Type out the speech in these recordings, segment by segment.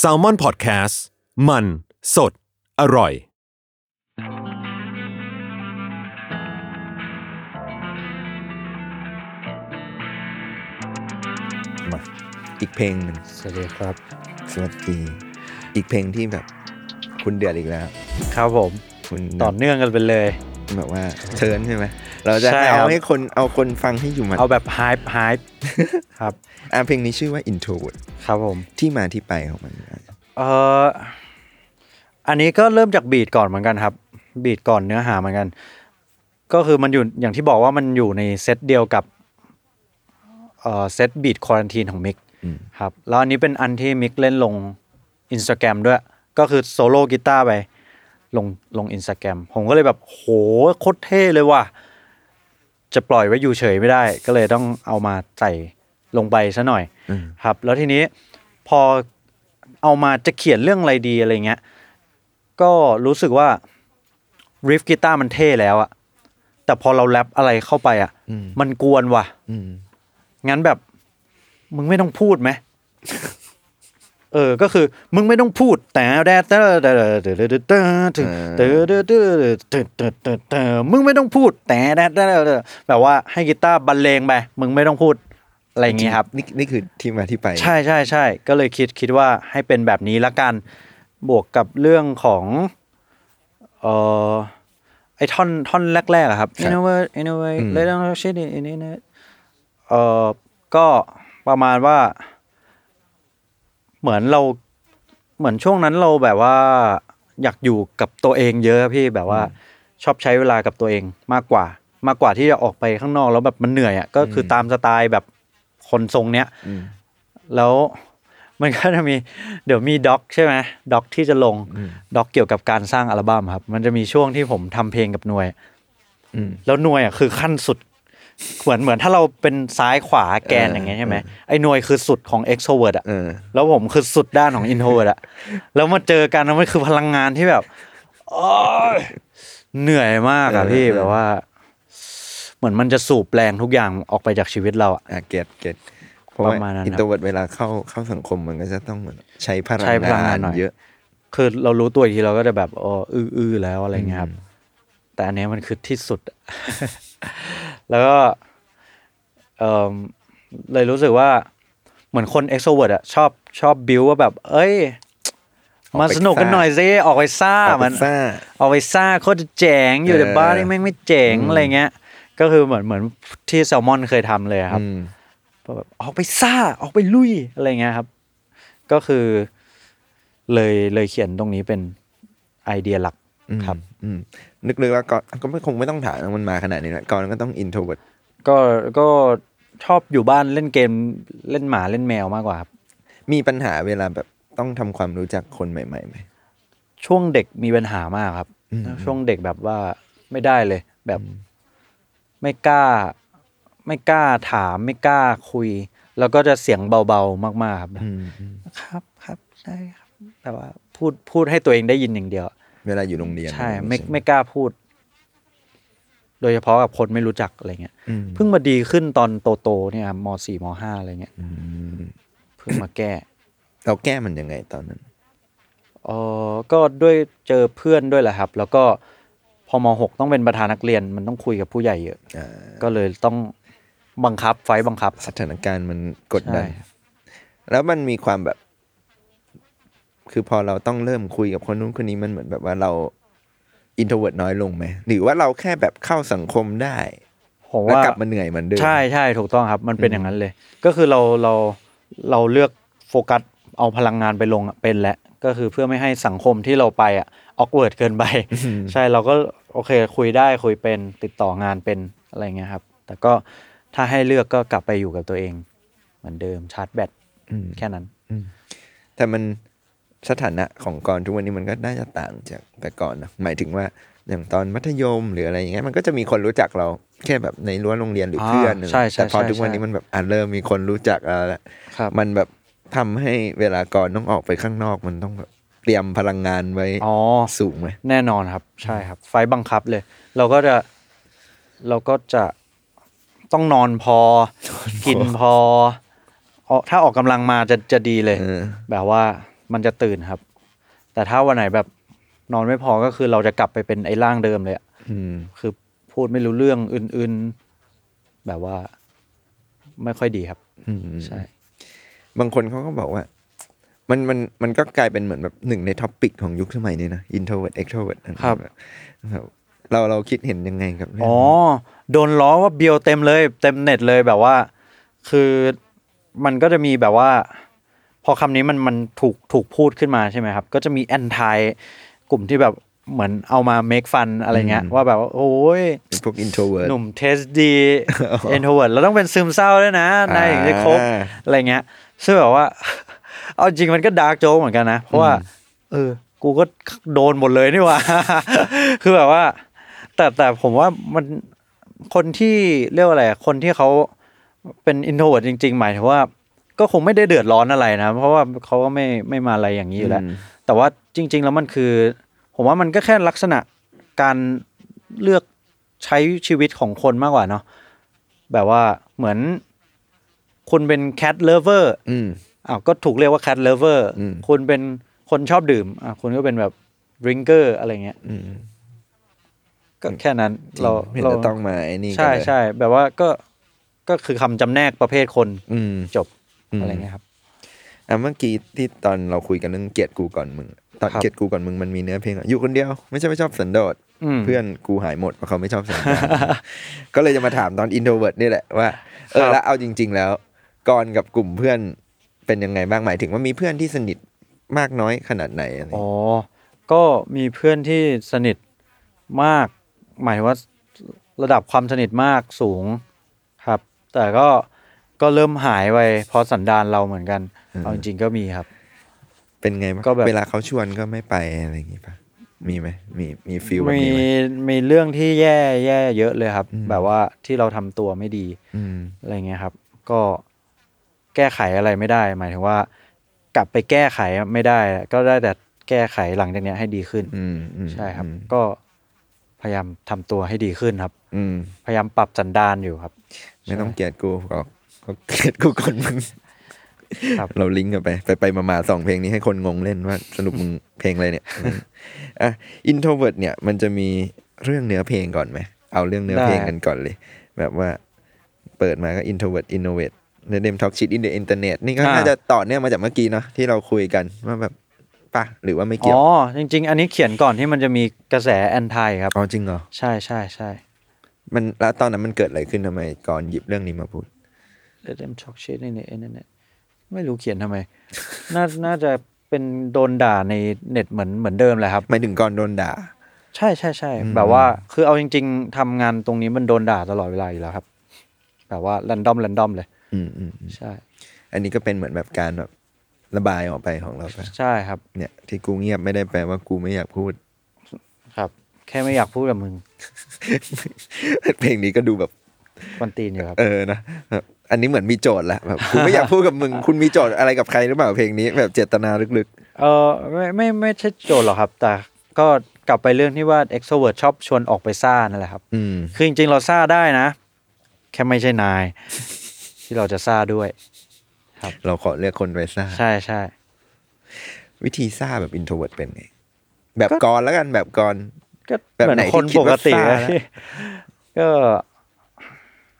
s a l ม o n PODCAST มัน สด อร่อย มา อีกเพลงหนึ่งสวัสดีครับ สวัสดี อีกเพลงที่แบบ คุณเดือดอีกแล้ว ครับผม คุณต่อเนื่องกันไปเลย แบบว่าเชิญใช่ไหม เราจะใช่ครับ เอาให้คนเอาคนฟังให้อยู่มันเอาแบบไฮป์ไฮป์ครับ อะเพลงนี้ชื่อว่า introvert ครับผม ที่มาที่ไปของมันเอ่ออันนี้ก็เริ่มจาก beat ก่อนเหมือนกันครับ beat ก่อนเนื้อหาเหมือนกัน ก็คือมันอยู่อย่างที่บอกว่ามันอยู่ในเซตเดียวกับเอ่อเซต beat quarantine ของมิกอืมครับแล้วอันนี้เป็นอันที่มิกเล่นลงอินสตาแกรมด้วย ก็คือโซโล่กีตาร์ไป ลงลงอินสตาแกรมผมก็เลยแบบโหโคตรเท่เลยว่ะ จะปล่อยไว้อยู่เฉยไม่ได้ ก็เลยต้องเอามาใส่ลงไปซะหน่อยอืมครับ แล้วทีนี้พอเอามาจะเขียนเรื่องอะไรดีอะไรเงี้ยก็รู้สึกว่าริฟกีตาร์มันเท่แล้วอะแต่พอเราแรปอะไรเข้าไปอะอืมมันกวนว่ะอืมงั้นแบบมึงไม่ต้องพูดไหม เออก็คือมึงไม่ต้องพูดแต่แต่แต่แต่แต่แต่แต่แต่แต่แต่แต่มึงไม่ต้องพูดแต่แต่แต่แบบว่าให้กีตาร์บรรเลงไปมึงไม่ต้องพูดอะไรอย่างงี้ครับนี่นี่คือที่มาที่ไป ใช่ใช่ใช่ก็เลยคิดคิดว่าให้เป็นแบบนี้ละกันบวกกับเรื่องของเอ่อไอท่อนท่อนแรกๆอะครับครับ in a way in a way อืม let down shit in in it เอ่อก็ประมาณว่า เหมือนเราเหมือนช่วงนั้นเราแบบว่า อยากอยู่กับตัวเองเยอะพี่แบบว่าชอบใช้เวลากับตัวเองมากกว่า มากกว่าที่จะออกไปข้างนอกแล้วแบบมันเหนื่อยอะก็คือตามสไตล์แบบคนทรงเนี้ยอืมแล้วมันก็จะมีเดี๋ยวมีด็อกใช่ไหมด็อกที่จะลงอืมด็อกเกี่ยวกับการสร้างอัลบั้มครับ มันจะมีช่วงที่ผมทำเพลงกับหน่วยอืมแล้วหน่วยอะคือขั้นสุด เหมือนเหมือนถ้าเราเป็นซ้ายขวาแกนเอออย่างเงี้ยใช่ไหมเออไอ้หน่วยคือสุดของ extrovert อะเออแล้วผมคือสุดด้านของ introvert อะแล้วมาเจอกันแล้วมันคือพลังงานที่แบบโอ๊ยเหนื่อยมากอะเออพี่เออแบบว่า เหมือนมันจะสูบแรงทุกอย่างออกไปจากชีวิตเราอะอะ get get เพราะว่าประมาณนั้นครับ introvert เวลาเข้าเข้าสังคมมันก็จะต้องเหมือนใช้พลังใช้พลังงานงานหน่อยเยอะ คือเรารู้ตัวอีกทีเราก็จะแบบอ๋ออื้อๆแล้วอะไรเงี้ยครับแต่อันเนี้ยมันคือที่สุด แล้วก็เออเลยรู้สึกว่าเหมือนคน extrovert อะชอบชอบบิวว่าแบบ เอ้ยออกไปมาสนุกกันซ่าหน่อยสิออกไปซ่าออกไปมันซ่าออกไปซ่าโคตรจะเจ๋งอยู่เออแต่บ้านนี่แม่งไม่เจ๋งอืมอะไรเงี้ย ก็คือเหมือนเหมือนที่แซลมอนเคยทำเลยครับอืมแบบออกไปซ่าออกไปลุยอะไรเงี้ยครับ ก็คือเลยเลยเขียนตรงนี้เป็นไอเดียหลักอืมครับอืม นึกๆแล้วก่อนก็ไม่คงไม่ต้องถามมันมาขนาดนี้นะก่อนก็ต้อง introvertก็ก็ชอบอยู่บ้านเล่นเกมเล่นหมาเล่นแมวมากกว่าครับมีปัญหาเวลาแบบต้องทำความรู้จักคนใหม่ๆไหมช่วงเด็กมีปัญหามากครับอืมช่วงเด็กแบบว่าไม่ได้เลย แบบไม่กล้า ไม่กล้าถาม ไม่กล้าคุย แล้วก็จะเสียงเบาๆมากๆครับอืมอืมครับครับใช่ครับแบบว่าพูดพูดให้ตัวเองได้ยินอย่างเดียว เวลาอยู่โรงเรียนใช่อะรอย่างไม่งี้ไม่กล้าพูด โดยเฉพาะกับคนไม่รู้จักอะไรเงี้ยอืมเพิ่งมาดีขึ้นตอนโตๆเนี่ยครับมสี่มห้าอะไรเงี้ยอืมเพิ่งมาแก้ เราแก้มันยังไงตอนนั้นเออก็ด้วยเจอเพื่อนด้วยแหละครับ แล้วก็พอมหกต้องเป็นประธานนักเรียนมันต้องคุยกับผู้ใหญ่เยอะอ่าก็เลยต้องบังคับไฟท์บังคับ สถานการณ์มันกดดันใช่แล้วมันมีความแบบ คือพอเราต้องเริ่มคุยกับคนนู้นคนนี้มันเหมือนแบบว่าเรา introvert น้อยลงไหมหรือว่าเราแค่แบบเข้าสังคมได้ผมแล้วว่ากลับมาเหนื่อยเหมือนเดิม ใช่ใช่ถูกต้องครับ มันเป็นอย่างนั้นเลย ก็คือเราเราเราเลือกโฟกัสเอาพลังงานไปลงอะเป็นแล้วก็คือเพื่อไม่ให้สังคมที่เราไปอะ awkward เกินไป ใช่เราก็โอเคคุยได้คุยเป็นติดต่องานเป็นอะไรเงี้ยครับ แต่ก็ถ้าให้เลือกก็กลับไปอยู่กับตัวเอง เหมือนเดิมชาร์จแบตอืม แค่นั้น แต่มัน สถานะของกรทุกวันนี้มันก็น่าจะต่างจากแต่ก่อนนะหมายถึงว่าอย่างตอนมัธยมหรืออะไรอย่างเงี้ยมันก็จะมีคนรู้จักเราแค่แบบในรั้วโรงเรียนหรืออ่าเพื่อนใช่ใช่แต่พอใช่ทุกวันนี้ใช่มันแบบอะเริ่มมีคนรู้จักแล้วแหละครับมันแบบทำให้เวลาก่อนต้องออกไปข้างนอกมันต้องแบบเตรียมพลังงานไว้อ๋อสูงไหมแน่นอนครับ ใช่ครับ ไฟล์บังคับเลย เราก็จะเราก็จะต้องนอนพอ กินพอออกถ้าออกกำลังมาจะจะดีเลยเออแบบว่า มันจะตื่นครับ แต่ถ้าวันไหนแบบนอนไม่พอก็คือเราจะกลับไปเป็นไอ้ร่างเดิมเลยอะอืม คือพูดไม่รู้เรื่องอื่นๆ แบบว่า ไม่ค่อยดีครับ อืมใช่ บางคนเขาก็บอกว่า มันมันมันก็กลายเป็นเหมือนแบบหนึ่งใน topic ของยุคสมัยนี้นะ introvert extrovert ครับ แบบเราเราคิดเห็นยังไงกับเรื่องอ๋อนี้โดนล้อว่าเบียวเต็มเลย เต็มเน็ตเลยแบบว่า คือมันก็จะมีแบบว่า พอคำนี้มันมันถูกถูกพูดขึ้นมาใช่ไหมครับ ก็จะมี anti กลุ่มที่แบบเหมือนเอามา make fun อะไรเงี้ยว่าแบบว่าโอ้ยเป็นพวก introvert หนุ่ม taste ดีintrovert เราต้องเป็นซึมเศร้าด้วยนะนายถึงจะครบอ่าอะไรเงี้ยซึ่งแบบว่า เอาจริงมันก็ dark joke เหมือนกันนะ เพราะว่า เออ กูก็โดนหมดเลยนี่หว่า คือแบบว่า แต่แต่ผมว่ามันคนที่เรียกว่าอะไรอะคนที่เขาเป็น introvert จริง ๆ หมายถึงว่า ก็คงไม่ได้เดือดร้อนอะไรนะ เพราะว่าเขาก็ไม่ไม่มาอะไรอย่างนี้อยู่แล้วอืมแต่ว่าจริง ๆ แล้วมันคือ ผมว่ามันก็แค่ลักษณะการเลือกใช้ชีวิตของคนมากกว่าเนาะแบบว่าเหมือนคุณเป็น cat lover อืมอ้าวก็ถูกเรียกว่า cat lover อืมคุณเป็นคนชอบดื่มอะคุณก็เป็นแบบ drinker อะไรเงี้ยอืมก็แค่นั้นจริงเราไม่เห็นเราจะต้องมาไอ้นี่กันใช่เลยใช่แบบว่าก็ก็คือคำจำแนกประเภทคน อืมจบ อืมอะไรเงี้ยครับอะเมื่อกี้ที่ตอนเราคุยกันเรื่องเกลียดกูก่อนมึง ตอนครับ เกลียดกูก่อนมึงมันมีเนื้อเพลงอะอยู่คนเดียวไม่ใช่ไม่ชอบสันโดษอืมเพื่อนกูหายหมดเพราะเขาไม่ชอบสันดานก็เลยจะมาถามตอน introvert นี่แหละว่าเออครับแล้วเอาจริง ๆ แล้วกรกับกลุ่มเพื่อนเป็นยังไงบ้างหมายถึงว่ามีเพื่อนที่สนิทมากน้อยขนาดไหนอะไรอ๋อ ก็มีเพื่อนที่สนิทมาก หมายถึงว่าระดับความสนิทมากสูงครับ แต่ก็ ก็เริ่มหายไปเพราะสันดานเราเหมือนกันเอาจริงๆก็มีครับ เป็นไงบ้างก็แบบ เวลาเขาชวนก็ไม่ไปอะไรอย่างงี้ปะมีไหมมีมีฟิลแบบมีนี้ไหม มีเรื่องที่แย่แย่เยอะเลยครับ อืม แบบว่าที่เราทำตัวไม่ดีอืม อะไรเงี้ยครับ ก็แก้ไขอะไรไม่ได้ หมายถึงว่า กลับไปแก้ไขไม่ได้ ก็ได้แต่แก้ไขหลังจากเนี้ยให้ดีขึ้นอืมอืมใช่ครับ อืมก็พยายามทำตัวให้ดีขึ้นครับ อืม พยายามปรับสันดานอยู่ครับ ไม่ต้องเกลียดกูหรอก เขาเกลียดกูก่อนมึงครับ เราลิงก์กันไป ไปไปมามาสองเพลงนี้ให้คนงงเล่นว่าสรุปมึงเพลงอะไรเนี่ยอะ introvert เนี่ย มันจะมีเรื่องเนื้อเพลงก่อนไหมเอาเรื่องเนื้อเพลงได้กันก่อนเลย แบบว่าเปิดมาก็ introvert innovate ใน them talk shit in the internet นี่ก็น่าจะต่อเนื่องมาจากเมื่อกี้เนาะที่เราคุยกันว่าแบบป่ะหรือว่าไม่เกี่ยว อ๋อ จริง ๆ อันนี้เขียนก่อนที่มันจะมีกระแสแอนทายครับ อ๋อ จริงเหรอ ใช่ใช่ใช่มันแล้วตอนนั้นมันเกิดอะไรขึ้นทำไมก่อนหยิบเรื่องนี้มาพูด Let them talk shit ในเน็ตไม่รู้เขียนทำไม น่าน่าจะเป็นโดนด่าในเน็ตเหมือนเหมือนเดิมแหละครับหมายถึงก่อนโดนด่า ใช่ใช่ใช่อืมแบบว่า คือเอาจริง ๆทำงานตรงนี้มันโดนด่าตลอดเวลาอยู่แล้วครับ แบบว่า r รนดอม r รนดอมเลยอืมอืมอืมใช่ อันนี้ก็เป็นเหมือนแบบการแบบระบายออกไปของเราไปใช่ครับ เนี่ยที่กูเงียบไม่ได้แปลว่ากูไม่อยากพูด ครับ แค่ไม่อยากพูดกับมึง เพลงนี้ก็ดูแบบ วันตีนอยู่ครับ เออนะแบบอันนี้เหมือนมีโจทย์แหละแบบกูไม่อยากพูดกับมึง คุณมีโจทย์อะไรกับใครหรือเปล่าเพลงนี้ แบบเจตนาลึกเออไม่ไม่ไม่ใช่โจทย์หรอกครับ แต่ก็กลับไปเรื่องที่ว่า extrovert ชอบชวนออกไปซ่านั่นแหละครับๆอืมคือจริงๆเราซ่าได้นะ แค่ไม่ใช่นาย ที่เราจะซ่าด้วยเราขอเรียกคนไปซ่า ใช่ใช่วิธีซ่าแบบอินโทรเวิร์ดเป็นไงแบบก็กรแล้วกันแบบกรก็แบบเหมือนไหนที่คนคิดปกว่าติซ่าเลยนะก็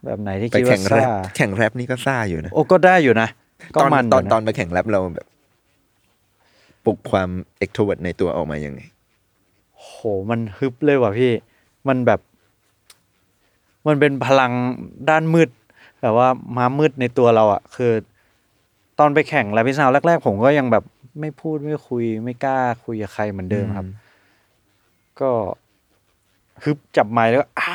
แบบไหนที่ไปคิดแข่ว่างแรซ่าปแข่งแรปนี่ก็ซ่าอยู่นะโอ้ก็ได้อยู่นะก็ตอนมันตอนยู่ะตอนไปแข่งแรปเราแบบปลุกความเอ็กโทรเวิร์ดในตัวออกมายังไงโหมันฮึบเลยว่ะพี่ มันแบบ มันเป็นพลังด้านมืดแบบว่าม้ามืดในตัวเราอะคือ ตอนไปแข่งแรปพิซาวแรก ๆ ผมก็ยังแบบไม่พูดไม่คุย ไม่กล้าคุยกับใครเหมือนเดิมครับ ก็ฮึบจับไม้แล้วก็อ้า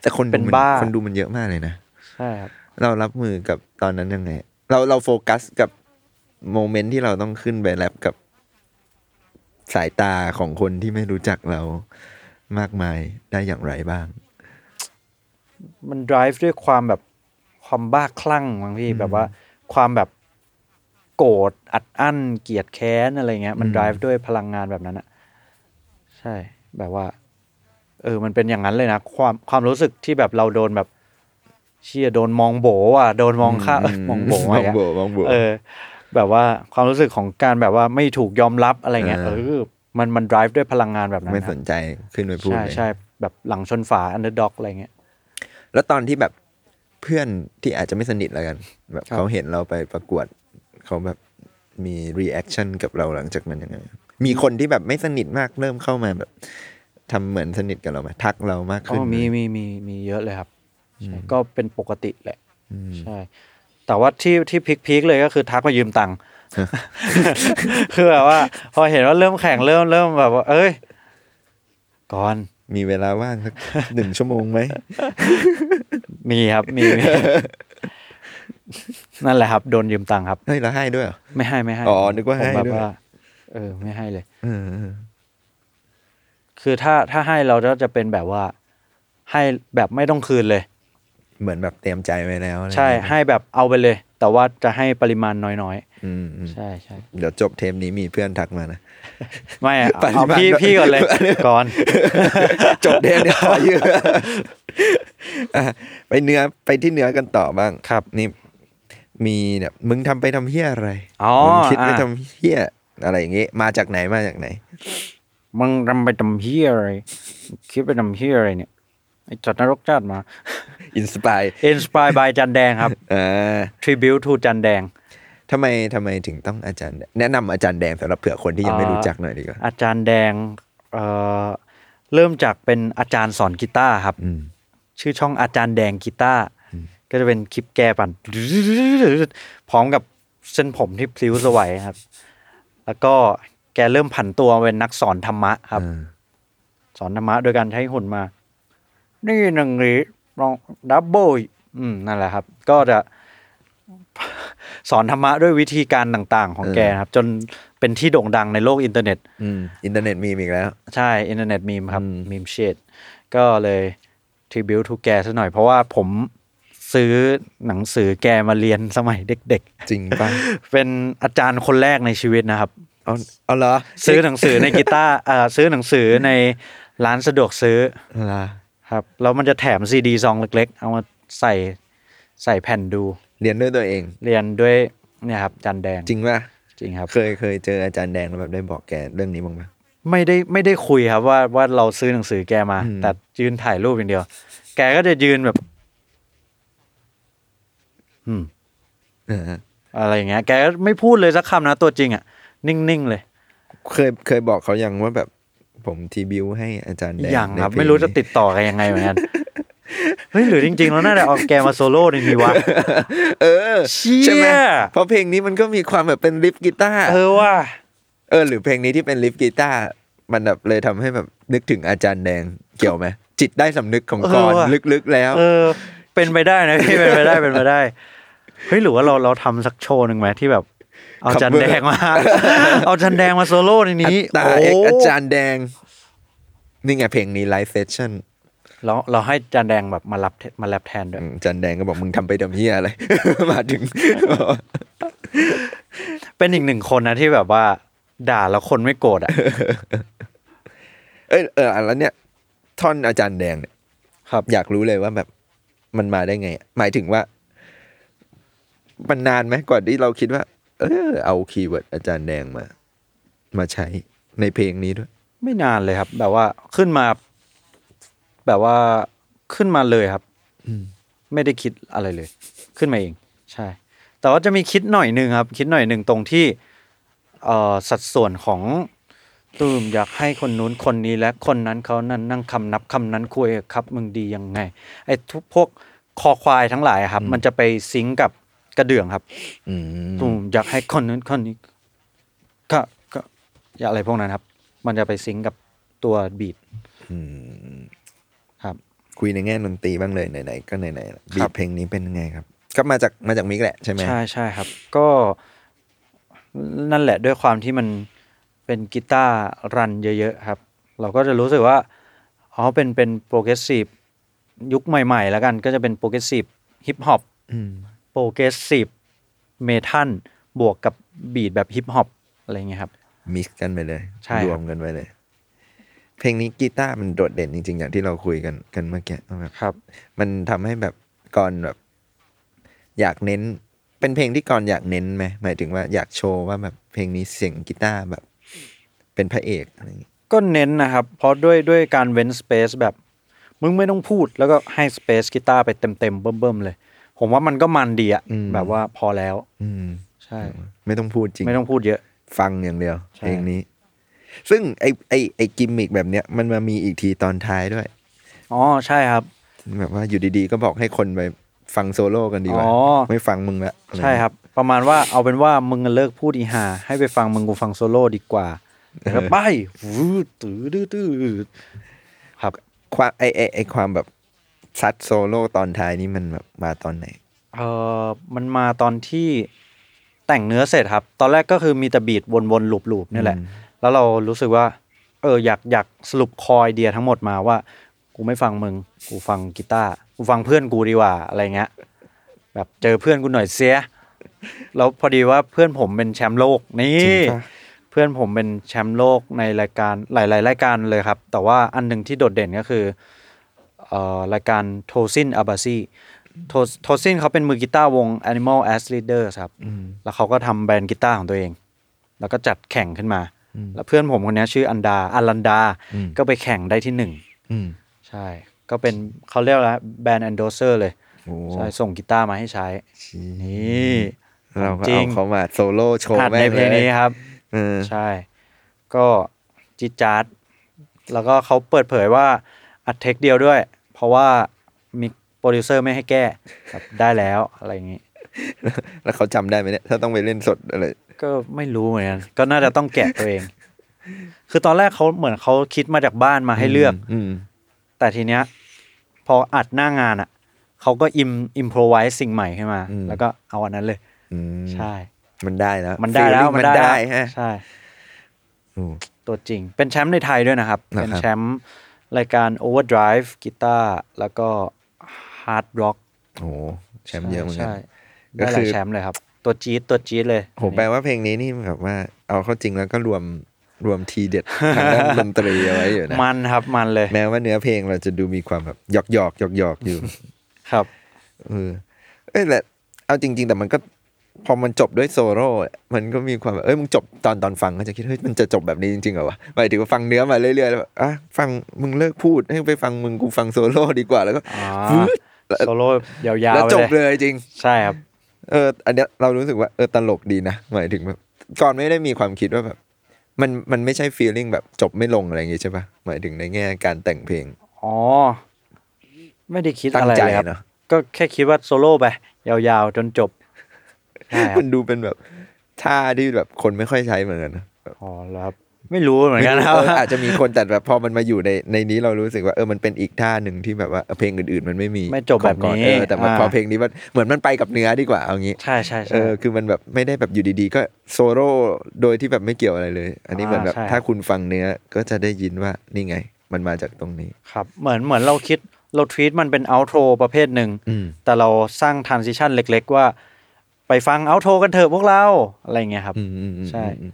แต่คนดูเป็นมับ้า คนดูมันเยอะมากเลยนะใช่ครับเรารับมือกับตอนนั้นยังไง เราเราโฟกัสกับโมเมนต์ที่เราต้องขึ้นไปแรปกับสายตาของคนที่ไม่รู้จักเรามากมายได้อย่างไรบ้าง มัน drive ด้วยความแบบความบ้าคลั่งบางพี่แบบว่าความแบบโกรธอัดอั้น เกลียดแค้นอะไรเงี้ย มันอืม drive ด้วยพลังงานแบบนั้นอะใช่ แบบว่า เออมันเป็นอย่างนั้นเลยนะ ความความรู้สึกที่แบบเราโดนแบบเชี่ยโดนมองโบว่ะโดนมองค่าเอ้ยมองโบมอะไรองเงี้ยโบมองโบเออ แบบว่าความรู้สึกของการแบบว่าไม่ถูกยอมรับอะไรเงี้ยเอเอออมันมัน drive ด้วยพลังงานแบบนั้น ไม่คสรับนใจขึ้นไปพูดใช่เลยใช่แบบหลังชนฝา underdog อะไรเงี้ยแล้วตอนที่แบบเพื่อนที่อาจจะไม่สนิทแล้วกัน แบบครับเขาเห็นเราไปประกวดเขาแบบมี reaction กับเราหลังจากนั้นยังไงมีคนที่แบบไม่สนิทมากเริ่มเข้ามาแบบ ทำเหมือนสนิทกับเราไหมทักเรามากอ๋ขึ้นอไหมีมีมีมีเยอะเลยครับใช่ก็เป็นปกติแหละใช่ แต่ว่าที่ที่พีคพีคเลยก็คือทักมายืมตังค์คือแบบว่า พอเห็นว่าเริ่มแข่งเริ่มเริ่มแบบว่า เอ้ย ก่อนมีเวลาว่างสักหนึ่งชั่วโมงไหม มีครับมีมีนั่นแหละครับ โดนยืมตังค์ครับ เฮ้ยเราให้ด้วยเหรอไม่ให้ไม่ให้ อ๋อ นึกว่าให้ผมแบบด้วยว่า เออ ไม่ให้เลยเออเออ คือถ้าถ้าให้เราก็จะเป็นแบบว่าให้แบบไม่ต้องคืนเลย เหมือนแบบเตรียมใจไว้แล้วอะไรใช่อย่างเงี้ยให้แบบเอาไปเลย แต่ว่าจะให้ปริมาณน้อยอืมอืมๆใช่ใช่เดี๋ยวจบเทปนี้มีเพื่อนทักมานะไม่อะปริเอามาณพี่น้อยพี่ก่อนเลยก่อนจบเทปนี้ขอยืมอะไปเนื้อไปที่เนื้อกันต่อบ้างครับนี่มีแบบมึงทำไปทำเฮี้ยอะไรอ๋อมึงคิดไปอะทำเฮี้ยอะไรอย่างงี้ มาจากไหนมาจากไหน มึงทำไปทำเหี้ยอะไร คิดไปทำเหี้ยอะไรเนี่ยไอ้จัดนรกจัดมา อินสปาย Inspired by จารย์แดงครับอ่า Tribute to จันแดงทำไมทำไมถึงต้องอาจารย์แดงแนะนำอาจารย์แดงสำหรับเผื่อคนที่ยังไม่อ่ารู้จักหน่อยดีกว่าอาจารย์แดงเอ่อเริ่มจากเป็นอาจารย์สอนกีตาร์ครับอืมชื่อช่องอาจารย์แดงกีตาร์ก็จะเป็นคลิปแกปั่นพร้อมกับเส้นผมที่พลิ้วไสวครับ แล้วก็ แกเริ่มผันตัวเป็นนักสอนธรรมะครับอ่าสอนธรรมะโดยการใช้หุ่นมา นี่หนึ่งหรือลองดับเบิลอืมนั่นแหละครับ ก็จะสอนธรรมะด้วยวิธีการต่าง ๆ ของแกนะครับ จนเป็นที่โด่งดังในโลกอินเทอร์เน็ตอืมอินเทอร์เน็ตมีอีกแล้ว ใช่อินเทอร์เน็ตมีมครับมีมเชดก็เลย tribute แกซะหน่อยเพราะว่าผมซื้อหนังสือแกมาเรียนสมัยเด็กจริงป่ะๆเป็นอาจารย์คนแรกในชีวิตนะครับ เอาเอาเหรอซื้อหนังสือในกีตาร์เอ่อซื้อหนังสือในร้านสะดวกซื้อเหรอครับแล้วมันจะแถมซีดีซองเล็ก ๆ เอามาใส่ใส่แผ่นดู เรียนด้วยตัวเอง เรียนด้วยเนี่ยครับจันแดงจริงป่ะจริงครับ เคยเคยเจออาจารย์แดงแล้วแบบได้บอกแกเรื่องนี้บ้างปะไม่ได้ไม่ได้คุยครับว่าว่าเราซื้อหนังสือแกมาอืมแต่ยืนถ่ายรูปอย่างเดียว แกก็จะยืนแบบ อืมเอออะไรอย่างเงี้ย แกก็ไม่พูดเลยสักคำนะตัวจริงอะ นิ่งๆเลย เคยเคยบอกเขายังว่าแบบผมทีบิวให้อาจารย์แดงอย่างครับในเพลงไม่รู้จะนี้ติดต่อกันยังไงเหมือนกันเฮ้ยหรือจริงๆ แล้วน่าจะเอาแกมาโซโล่ในนี้วะเออเชี่ยใช่ไหมเพราะเพลงนี้มันก็มีความแบบเป็นลิฟกีตาร์เออว่าเออ หรือเพลงนี้ที่เป็นลิฟกีตาร์มันแบบเลยทำให้แบบนึกถึงอาจารย์แดงเกี่ยวไหมจิตได้สำนึกของกรเออว่ะลึกๆแล้ว เออ เป็นไปได้นะพี่เป็นไปได้เป็นไปได้เฮ้ยหรือว่าเราเราทำสักโชว์หนึ่งไหมที่แบบ เอาจันแดงมา เอาจันแดงมาโซโล่ในนี้ตาโเอกอาจารย์แดง นี่ไงเพลงนี้ไลฟ์เซสชั่นเราเราให้จันแดงแบบมารับมาแรปแทนด้วยอาจารย์แดงก็บอกมึงทำไปทำเฮียอะไร มาถึง เป็นอีกหนึ่งคนนะที่แบบว่า ด่าแล้วคนไม่โกรธอะ เอยเออแล้วเนี่ย ท่อนอาจารย์แดงเนี่ยครับ อยากรู้เลยว่าแบบมันมาได้ไงอะหมายถึงว่า มันนานไหมก่อนที่เราคิดว่าเออเอาคีย์เวิร์ดอาจารย์แดงมา มาใช้ในเพลงนี้ด้วย ไม่นานเลยครับ แบบว่าขึ้นมา แบบว่าขึ้นมาเลยครับไม่ได้คิดอะไรเลย ขึ้นมาเอง ใช่ แต่ว่าจะมีคิดหน่อยหนึ่งครับ คิดหน่อยหนึ่งตรงที่เอ่อสัดส่วนของตูมอยากให้คนนู้นคนนี้และคนนั้นเขานั้นนั่งคำนับคำนั้นคุยครับ มึงดียังไง ไอ้ทุกพวกคอควายทั้งหลายอะครับ มันจะไปซิงก์กับ กระเดื่องครับอืมตูมอยากให้คนนู้นคนนี้ก็ก็อย่าอะไรพวกนั้นครับ มันจะไปซิงก์กับตัวบีทครับคุยในแง่ดนตรีบ้างเลยไหนๆก็ไหนๆละบีครัทบเพลงนี้เป็นยังไงครับ ก็มาจากมาจาก mix แหละใช่ไหมใช่ใช่ครับ ก็นั่นแหละด้วยความที่มันเป็นกีตาร์ run เยอะๆครับ เราก็จะรู้สึกว่าอ๋อเป็นเป็น progressive ยุคใหม่ๆ แล้วกันก็จะเป็น progressive ฮิปฮอปอืม progressive metal บวกกับ beat แบบฮิปฮอปอะไรเงี้ยครับ mix กันไปเลยใช่ครับรวมกันไปเลย เพลงนี้กีตาร์มันโดดเด่นจริง ๆ อย่างที่เราคุยกันกันเมื่อกี้ว่าแบบครับ มันทำให้แบบก่อนแบบ อยากเน้น เป็นเพลงที่ก่อนอยากเน้นไหมหมายถึงว่าอยากโชว์ว่าแบบเพลงนี้เสียงกีตาร์แบบ เป็นพระเอกอะไรอย่างงี้ก็เน้นนะครับ เพราะด้วยด้วยการเว้นสเปซแบบ มึงไม่ต้องพูดแล้วก็ให้สเปซกีตาร์ไปเต็มเต็มๆเบิ่มๆเลย ผมว่ามันก็มันดีอะแบบว่าพอแล้ว อืมใช่ ไม่ต้องพูดจริง ไม่ต้องพูดเยอะ ฟังอย่างเดียวใช่ เพลงนี้ ซึ่งไอไอไอกิมมิกแบบเนี้ยมันมามีอีกทีตอนท้ายด้วย อ๋อใช่ครับ แบบว่าอยู่ดีๆ ก็บอกให้คนไปฟังโซโล่กันดีกว่าอ๋อ ไม่ฟังมึงละอะไใช่ครับ ประมาณว่าเอาเป็นว่ามึงเลิกพูดอีห่า ให้ไปฟังมึงกูฟังโซโล่ดีกว่าแล้วก็ไปวืดตื้อดื้อตื้อครับความไอไอไอความแบบ ซัดโซโล่ตอนท้ายนี้มันแบบมาตอนไหน เออมันมาตอนที่แต่งเนื้อเสร็จครับ ตอนแรกก็คือมีแต่ beat วนๆ loop ๆนี่แหละ แล้วเรารู้สึกว่า เอออยากอยากสรุปไอเดียทั้งหมดมาว่า กูไม่ฟังมึง กูฟังกีตาร์กูฟังเพื่อนกูดีกว่าอะไรเงี้ย แบบเจอเพื่อนกูหน่อยเสีย แล้วพอดีว่าเพื่อนผมเป็นแชมป์โลกนี่จริงปะเพื่อนผมเป็นแชมป์โลกในรายการหลาย ๆ รายการเลยครับ แต่ว่าอันหนึ่งที่โดดเด่นก็คือเอ่อ รายการ Tosin Abasi Tosin เขาเป็นมือกีตาร์วง Animal as Leaders ครับ แล้วเขาก็ทำแบรนด์กีตาร์ของตัวเอง แล้วก็จัดแข่งขึ้นมา แล้วเพื่อนผมคนนี้ชื่ออันดาอัลันดาอืมก็ไปแข่งได้ที่หนึ่งอืมใช่ ก็เป็นเขาเรียกว่าแบรนด์ endorser เลยโอ้ใช่ส่งกีตาร์มาให้ใช้ นี่เราก็จริเอางเขามาโซโล่โชว์หัดแม่ในงเพลงนี้ครับเออใช่ ก็จิดจาร์ดแล้วก็เขาเปิดเผยว่าอัดเทคเดียวด้วย เพราะว่ามีโปรดิวเซอร์ไม่ให้แก้แบบได้แล้วอะไรอย่างนี้ แล้วเขาจำได้ไหมเนี่ย ถ้าต้องไปเล่นสดอะไรก็ไม่รู้เหมือนกันก็น่าจะต้องแกะตัวเอง คือตอนแรกเขาเหมือนเขาคิดมาจากบ้านมาให้เลือก อืม แต่ทีเนี้ย พออัดหน้างานอะเขาก็ im improvise สิ่งใหม่ขึ้นมา อืม แล้วก็เอาอันนั้นเลย อืมใช่ มันได้แล้ว มันได้แล้ว Feeling มันได้ฮะ ใช่โอ้ตัวจริง เป็นแชมป์ในไทยด้วยนะครับ นะครับ เป็นแชมป์ รายการ Overdrive กีตาร์แล้วก็ Hard Rock โหแชมป์เยอะเหมือนกันใช่ก็ได้หคืลายอแชมป์เลยครับ ตัวจี๊ดตัวจี๊ดเลยโหแปลว่าเพลงนี้นี่แบบว่า เอาเข้าจริงแล้วก็รวมรวมทีเด็ดทางด้านดนตรีเอาไว้อยู่นะมันครับมันเลย แม้ว่าเนื้อเพลงเราจะดูมีความแบบหยอกหยอกหยอกหยอกๆอยู่ ครับเออเอ้ยแต่เอาจริง ๆ แต่มันก็ พอมันจบด้วยโซโล่อะมันก็มีความแบบเอ้ยมึงจบตอนตอนฟังก็จะคิดเฮ้ยมันจะจบแบบนี้จริงๆเหรอวะหมายถึงว่าฟังเนื้อมาเรื่อยๆแล้วแบบอะฟังมึงเลิกพูดให้ไปฟังมึงกูฟังโซโล่ดีกว่าแล้วก็อ่าฟืดโซโล่ยาวแล้วๆไปจบเลยเลยจริง ใช่ครับเอออันเนี้ยเรารู้สึกว่าเออตลกดีนะหมายถึงแบบก่อนไม่ได้มีความคิดว่าแบบมันมันไม่ใช่ feeling แบบจบไม่ลงอะไรอย่างงี้ใช่ปะหมายถึงในแง่การแต่งเพลงอ๋อไม่ได้คิดตั้งใจอะไรเลยครับเนอะก็แค่คิดว่าโซโล่ไปยาวๆจนจบใช่ครับ มันดูเป็นแบบท่าที่แบบคนไม่ค่อยใช้เหมือนกันนะอ๋อแล้วครับ ไม่รู้เหมือนกันครับเอออาจจะมีคนแต่แบบพอมันมาอยู่ในในนี้เรารู้สึกว่าเออมันเป็นอีกท่าหนึ่งที่แบบว่าเออเพลงอื่นๆ มันไม่มีไม่จบแบบนี้ก่อเออแต่ว่าอ่าพอเพลงนี้มันเหมือนมันไปกับเนื้อดีกว่าเอางี้ใช่ใช่เอใช่อคือมันแบบไม่ได้แบบอยู่ดีๆ ก็โซโล่โดยที่แบบไม่เกี่ยวอะไรเลย อันนี้อ่าเหมือนแบบใช่ถ้าคุณฟังเนื้อก็จะได้ยินว่านี่ไง มันมาจากตรงนี้ครับเหมือนเหมือนเราคิดเราทวีตมันเป็นเอาโทรประเภทหนึ่งอืมแต่เราสร้างทรานซิชันเล็ก ๆ ว่า ไปฟังเอาโทรกันเถอะพวกเรา อะไรเงี้ยครับอืมอืมอืมใช่อืม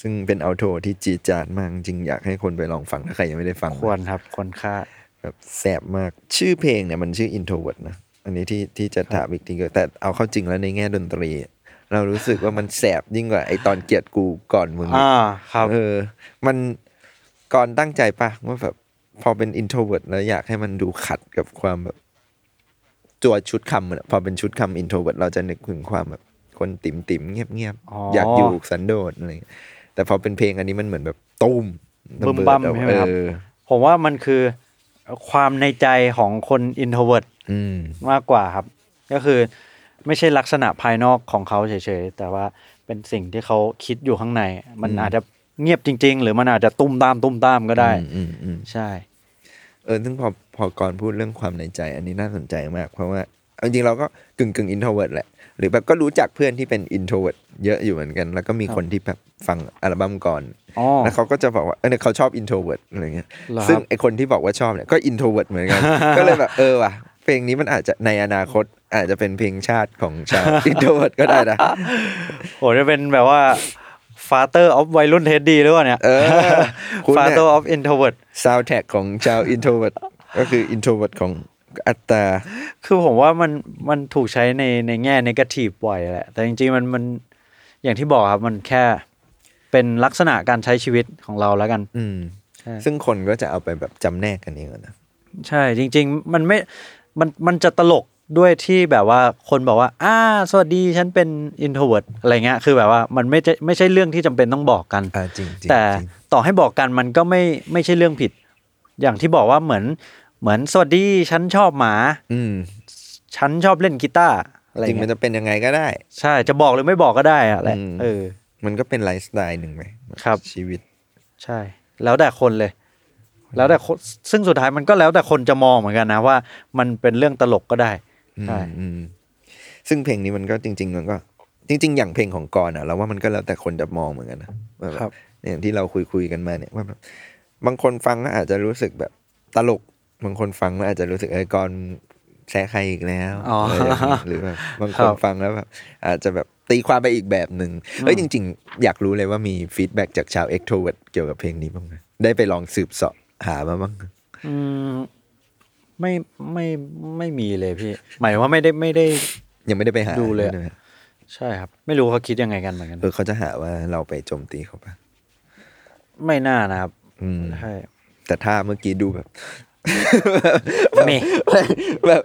ซึ่งเป็นเอาโทที่จีดจาดมากจริงอยากให้คนไปลองฟังถ้าใครยังไม่ได้ฟังควรครับควรค่าแบบแสบมากชื่อเพลงเนี่ยมันชื่อ introvert นะ อันนี้ที่ที่จะถามอีกทีก็แต่เอาเข้าจริงแล้วในแง่ดนตรี เรารู้สึกว่ามันแสบยิ่งกว่าไอตอนเกลียดกูก่อนมึงอีกอ่าครับเออ มันก่อนตั้งใจปะว่าแบบพอเป็น introvert แล้วอยากให้มันดูขัดกับความแบบ ตัวชุดคำอะพอเป็นชุดคำ introvert เราจะนึกถึงความแบบคนติ่มติ่มๆเงียบเงียบๆอ๋ออยากอยู่สันโดษอะไรอย่างเงี้ยแต่พอเป็นเพลงอันนี้มันเหมือนแบบตุ้มบึ้มบั้มระเดใช่ไหมครับเออผมว่ามันคือความในใจของคน introvert อืมมากกว่าครับ ก็คือไม่ใช่ลักษณะภายนอกของเขาเฉยๆ แต่ว่าเป็นสิ่งที่เขาคิดอยู่ข้างใน มันอาจจะเงียบจริง ๆ หรือมันอาจจะตุ้มตามตุ้มตามก็ได้อืมอืมอืมใช่ เออซึ่งพอพอก่อนพูดเรื่องความในใจ อันนี้น่าสนใจมาก เพราะว่าเอาจริงๆเราก็กึ่งกึ่ง introvert แหละ หรือแบบก็รู้จักเพื่อนที่เป็น introvert เยอะอยู่เหมือนกัน แล้วก็มีคนที่แบบฟังอัลบั้มก่อนอ๋อแล้วเขาก็จะบอกว่าเออเนี่ยเขาชอบ introvert อะไรเงี้ยเหรอครับซึ่งไอคนที่บอกว่าชอบเนี่ยก็ introvert เหมือนกัน ก็เลยแบบเออว่ะเพลงนี้มันอาจจะในอนาคตอาจจะเป็นเพลงชาติของชาว introvert ก็ได้นะโหจะเป็นแบบว่า father of วัยรุ่นเทดดีหรือเปล่าเนี่ยเออคุณเนี่ย father of introvert soundtrack ของชาว introvert ก็คือ introvert ของ AUTTA คือผมว่ามันมันถูกใช้ในในแง่ negative บ่อยแหละ แต่จริงๆมันมันอย่างที่บอกครับมันแค่เป็นลักษณะการใช้ชีวิตของเราแล้วกัน อืมใช่ซึ่งคนก็จะเอาไปแบบจำแนกกันเองอะนะ ใช่จริง ๆ มันไม่มันมันจะตลก ด้วยที่แบบว่าคนบอกว่า อ่า สวัสดีฉันเป็น introvert อะไรเงี้ย คือแบบว่ามันไม่ใช่ไม่ใช่เรื่องที่จำเป็นต้องบอกกันอ่าจริงจริงแต่จริงต่อให้บอกกันมันก็ไม่ไม่ใช่เรื่องผิด อย่างที่บอกว่าเหมือนเหมือนสวัสดีฉันชอบหมา อืมฉันชอบเล่นกีตาร์อะไรจริงมันเงี้ยจะเป็นยังไงก็ได้ ใช่จะบอกหรือไม่บอกก็ได้อะแหละอืมเออ มันก็เป็นไลฟ์สไตล์หนึ่งไหมครับ ชีวิต ใช่ แล้วแต่คนเลย แล้วแต่คนซึ่งสุดท้ายมันก็แล้วแต่คนจะมองเหมือนกันนะว่า มันเป็นเรื่องตลกก็ได้ ใช่อืมอืมซึ่งเพลงนี้มันก็จริง ๆ มันก็ จริง ๆ อย่างเพลงของกรอะเราว่ามันก็แล้วแต่คนจะมองเหมือนกันนะว่าแครับอย่างที่เราคุยคุยๆกันมาเนี่ยว่าแบบบางคนฟังก็อาจจะรู้สึกแบบตลก บางคนฟังแล้วอาจจะรู้สึกเออกรแซะใครอีกแล้วอ๋ออะไรอย่างงี้หรือแบบบางคนครับฟังแล้วแบบอาจจะแบบตีความไปอีกแบบหนึ่งเฮ้ยจริง ๆ อยากรู้เลยว่ามี feedback จากชาว extrovert เกี่ยวกับเพลงนี้บ้างไหมได้ไปลองสืบเสาะหามาบ้างอืม ไม่ไม่ไม่มีเลยพี่ หมายว่าไม่ได้ไม่ได้ ยังไม่ได้ไปหาดูเลยอะใช่ไหมใช่ครับ ไม่รู้เขาคิดยังไงกันเหมือนกัน เออเขาจะหาว่าเราไปโจมตีเขาปะไม่น่านะครับอืม ใช่แต่ถ้าเมื่อกี้ดูแบบนี่แบบ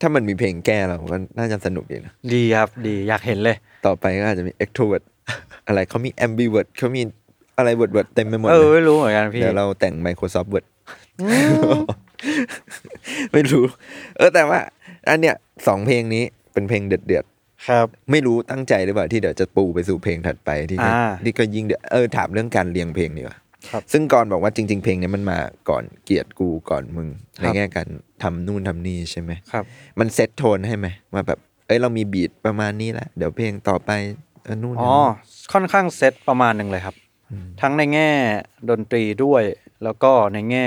ถ้ามันมีเพลงแก้เราก็น่าจะสนุกดีนะ ดีครับดีอยากเห็นเลย ต่อไปก็อาจจะมี extrovert อะไรเขามี ambivert เขามีอะไร vert vert เต็มไปหมดเออ เลยไม่รู้เหมือนกันพี่เดี๋ยวเราแต่ง Microsoft Word ไม่รู้ เออแต่ว่า อันเนี้ยสองเพลงนี้เป็นเพลงเดือดเดือดครับๆไม่รู้ตั้งใจหรือเปล่าที่เดี๋ยวจะปูไปสู่เพลงถัดไปที่ก็อ่าที่ก็ยิ่งเดือดเออถามเรื่องการเรียงเพลงดีกว่าครับซึ่งก่อนบอกว่าจริง ๆ เพลงเนี้ยมันมาก่อนเกลียดกูก่อนมึงครับในแง่การทำนู่นทำนี่ใช่ไหมครับ มันเซ็ตโทนให้ไหมว่าแบบ เอ้ยเรามีบีทประมาณนี้แหละเดี๋ยวเพลงต่อไปเออนู่นอ๋อค่อนข้างเซตประมาณหนึ่งเลยครับ ทั้งในแง่ดนตรีด้วย แล้วก็ในแง่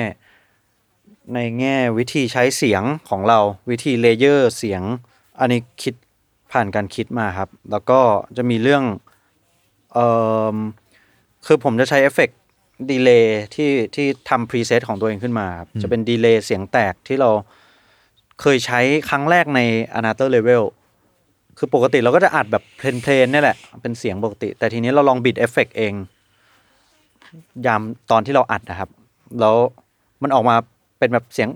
ในแง่วิธีใช้เสียงของเราวิธี layer เสียง อันนี้คิดผ่านการคิดมาครับ แล้วก็จะมีเรื่องเอ่อคือผมจะใช้เอฟเฟกต์ delay ที่ที่ทำ preset ของตัวเองขึ้นมาครับจะเป็น delay เสียงแตกที่เราเคยใช้ครั้งแรกใน Another Level คือปกติเราก็จะอัดแบบ plain ๆนี่แหละ เป็นเสียงปกติ แต่ทีนี้เราลองบิดเอฟเฟกต์เอง ยามตอนที่เราอัดนะครับ แล้วมันออกมา เป็นแบบเสียง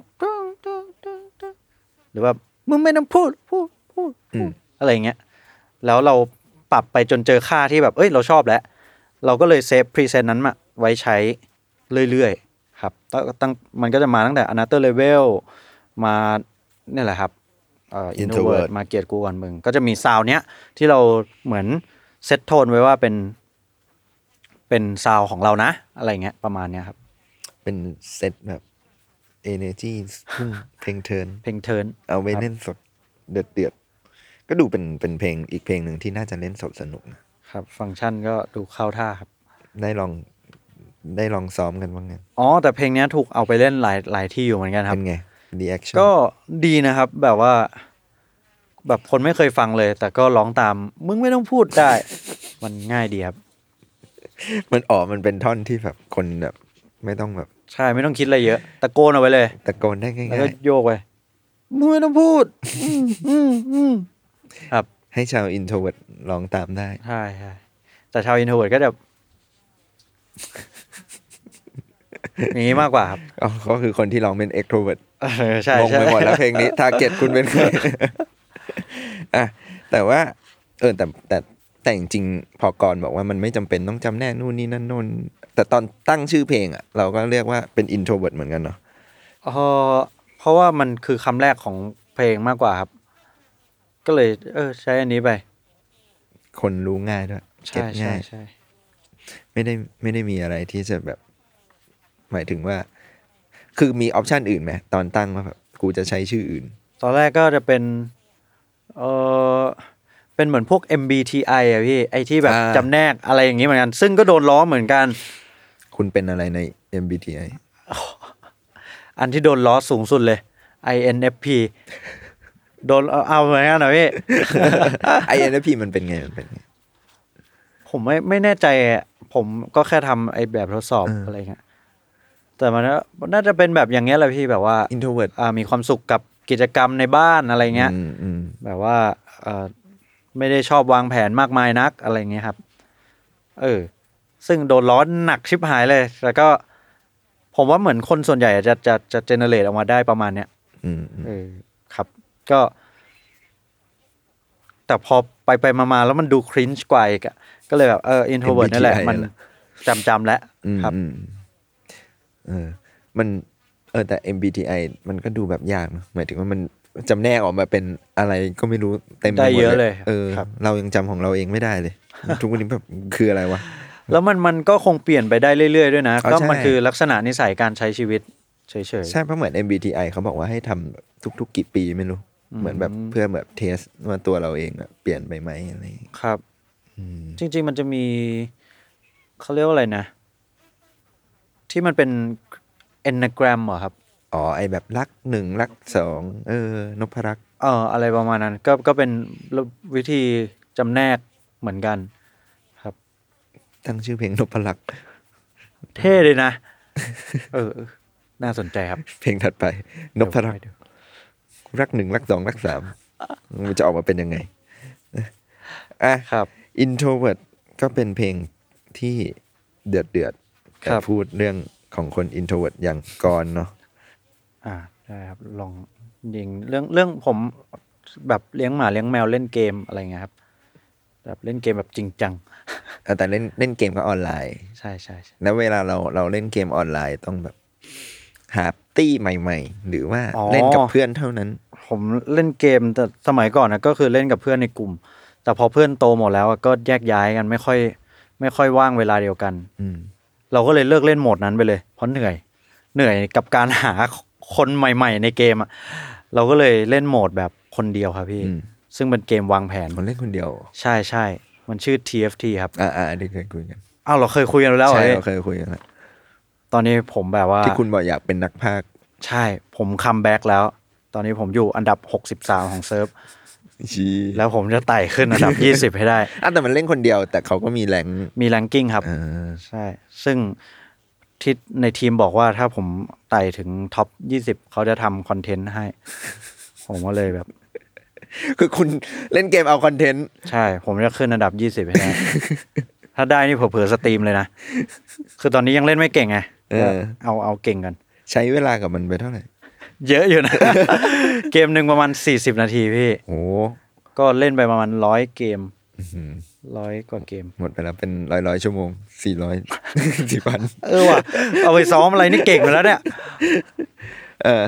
หรือว่ามึงไม่ต้องพูดพูดพูดพูดอะไรอย่างเงี้ยแล้วเราปรับไปจนเจอค่าที่แบบ เอ้ยเราชอบแล้ว เราก็เลย save preset นั้นมาไว้ใช้เรื่อยๆ ครับตั้งตั้งมันก็จะมาตั้งแต่ another level มาเนี่ยแหละครับเอ่อ Introvert introvert มาเกียรติกูก่อนมึง ก็จะมีซาวเนี้ยที่เราเหมือน set tone ไว้ว่าเป็นเป็นซาวของเรานะ อะไรเงี้ยประมาณเนี้ยครับ เป็นเซตแบบ energy พุ่งเพลง turn เพลง turn เอาไว้เล่นสดเดือดเดือดๆก็ดูเป็นเป็นเพลงอีกเพลงหนึ่งที่น่าจะเล่นสดสนุกนะครับ ฟังก์ชันก็ดูเข้าท่าครับ ได้ลองได้ลองซ้อมกันบ้างไงอ๋อ แต่เพลงเนี้ยถูกเอาไปเล่นหลายหลายที่อยู่เหมือนกันครับเป็นไง reaction ก็ดีนะครับ แบบว่า แบบคนไม่เคยฟังเลย แต่ก็ร้องตาม มึงไม่ต้องพูดได้ มันง่ายดีครับ มันออกมันเป็นท่อนที่แบบคนแบบ ไม่ต้องแบบ ใช่ไม่ต้องคิดอะไรเยอะ ตะโกนเอาไว้เลย ตะโกนได้แล้วง่าก็โยกไปมึงไม่ต้องพูดอืมอืมอืมครับ ๆให้ชาว introvert ร้องตามได้ ใช่ใช่แต่ชาวอินโทรเวิร์ดก็จะ อย่างนี้มากกว่าครับอ๋อก็คือคนที่ร้องเป็น extrovert เออใช่งงใช่ ไปหมดแล้วเพลงนี้ทาร์เก็ตคุณเป็นใคร อะแต่ว่า เออแต่แต่แต่จริงๆพอกรบอกว่ามันไม่จำเป็นต้องจำแนกนู่นนี่นั่นโน่น แต่ตอนตั้งชื่อเพลงอะ เราก็เรียกว่าเป็น introvert เหมือนกันเนาะเออเพราะว่ามันคือคำแรกของเพลงมากกว่าครับ ก็เลย เออ ใช้อันนี้ไป คนรู้ง่ายด้วยเก็ใช่ตใช่ง่าย ใช่ไม่ได้ไม่ได้มีอะไรที่จะแบบ หมายถึงว่า คือมีออปชันอื่นไหมตอนตั้งว่าแบบกูจะใช้ชื่ออื่น ตอนแรกก็จะเป็น เออเป็นเหมือนพวก MBTI อะพี่ ไอที่แบบอ่า จำแนกอะไรอย่างนี้เหมือนกัน ซึ่งก็โดนล้อเหมือนกัน คุณเป็นอะไรใน MBTI อันที่โดนล้อสูงสุดเลย INFP โดนเอาเอาเหมือนกันเหรอพี่ INFP มันเป็นไงมันเป็นไง ผมไม่ไม่แน่ใจอะผมก็แค่ทำไอแบบทดสอบเออออะไรเงี้ยแต่มันก็น่าจะเป็นแบบอย่างเงี้ยแหละพี่แบบว่า introvert อ่ามีความสุขกับกิจกรรมในบ้านอะไรเงี้ยอืมอืมแบบว่าเออไม่ได้ชอบวางแผนมากมายนักอะไรเงี้ยครับ เออ ซึ่งโดนร้อนหนักชิบหายเลย แล้วก็ผมว่าเหมือนคนส่วนใหญ่อะจะจะจะเจเนเรตออกมาได้ประมาณเนี้ยอืมอืมเออครับ ก็ แต่พอไปไปมามาแล้วมันดู cringe กว่าอีกอะก็เลยแบบเออ introvert นี่แหละ มันจำจำๆแล้วอืมครับอืมเออ มันเออแต่ MBTI มันก็ดูแบบยากนะหมายถึงว่ามันจำแนกออกมาเป็นอะไรก็ไม่รู้เต็มไปหมดได้เยอะเลยเออครับเรายังจำของเราเองไม่ได้เลย ทุกวันนี้แบบคืออะไรวะ แล้วมันมันก็คงเปลี่ยนไปได้เรื่อยๆด้วยนะอ๋อก็ใช่มันคือลักษณะนิสัยการใช้ชีวิตเฉยใช่เพราะเหมือน MBTI เขาบอกว่าให้ทำทุก ๆ กี่ปีไม่รู้ เหมือนแบบเพื่อแบบเทสว่าตัวเราเองอะเปลี่ยนไปไหมอะไรอย่างเงี้ยๆครับอืมจริง ๆ มันจะมีเขาเรียกว่าอะไรนะ ที่มันเป็น enneagram เหรอครับอ๋อไอแบบรักหนึ่งรักสองเออนพรักษ์เอออะไรประมาณนั้น ก็ก็เป็นวิธีจำแนกเหมือนกัน ตั้งชื่อเพลงนพรักษ์เท่เลยนะเออเออ น่าสนใจครับ เพลงถัดไป นพรักษ์เดี๋ยวรักหนึ่งรักสองรักสามมันจะออกมาเป็นยังไงอะครับ introvert ก็เป็นเพลงที่เดือดเดือดๆครับแต่พูดเรื่องของคน introvert อย่างกรเนาะอ่าได้ครับลองยิงเรื่องเรื่องผมแบบเลี้ยงหมาเลี้ยงแมวเล่นเกมอะไรเงี้ยครับ แบบเล่นเกมแบบจริงจังอะ แต่เล่นเล่นเกมก็ออนไลน์ใช่ใช่ใช่แล้วเวลาเราเราเล่นเกมออนไลน์ต้องแบบหาตี้ใหม่ ๆ หรือว่าอ๋อเล่นกับเพื่อนเท่านั้น ผมเล่นเกมแต่สมัยก่อนนะก็คือเล่นกับเพื่อนในกลุ่ม แต่พอเพื่อนโตหมดแล้วอะก็แยกย้ายกันไม่ค่อย ไม่ค่อยว่างเวลาเดียวกัน อืมเราก็เลยเลิกเล่นโหมดนั้นไปเลย เพราะเหนื่อย เหนื่อยกับการหาคนใหม่ ๆ ในเกมอะเราก็เลยเล่นโหมดแบบคนเดียวครับพี่อืมซึ่งเป็นเกมวางแผนคนเล่นคนเดียว ใช่ใช่ มันชื่อ TFT ครับอ่าอ่าอันนี้เคยคุยกันอ้าวเราเคยคุยกันแล้วเหรอใช่พี่เราเคยคุยกันแล้วตอนนี้ผมแบบว่า ที่คุณบอกอยากเป็นนักพากย์ใช่ ผม comeback แล้ว ตอนนี้ผมอยู่อันดับ 63 ของเซิร์ฟ SEA แล้วผมจะไต่ขึ้นอันดับ 20 ให้ได้อะแต่มันเล่นคนเดียว แต่เขาก็มี rank มี ranking ครับอ่าใช่ ซึ่งที่ในทีมบอกว่าถ้าผมไต่ถึง top 20 เขาจะทำ content ให้ ผมก็เลยแบบ คือคุณเล่นเกมเอา content ใช่ ผมจะขึ้นอันดับ20ให้ได้ ถ้าได้นี่เผลอๆ stream เลยนะ คือตอนนี้ยังเล่นไม่เก่งไงเออ เอาเอาเก่งก่อน ใช้เวลากับมันไปเท่าไหร่เยอะอยู่นะ เกมหนึ่งประมาณ40นาทีพี่ โอ้ก็เล่นไปประมาณร้อยเกมอื้อหือร้อยกว่าเกม หมดไปแล้วเป็นร้อยร้อยชั่วโมงสี่ร้อยสี่พัน เออว่ะ เอาไปซ้อมอะไรนี่เก่งไปแล้วเนี่ย เออ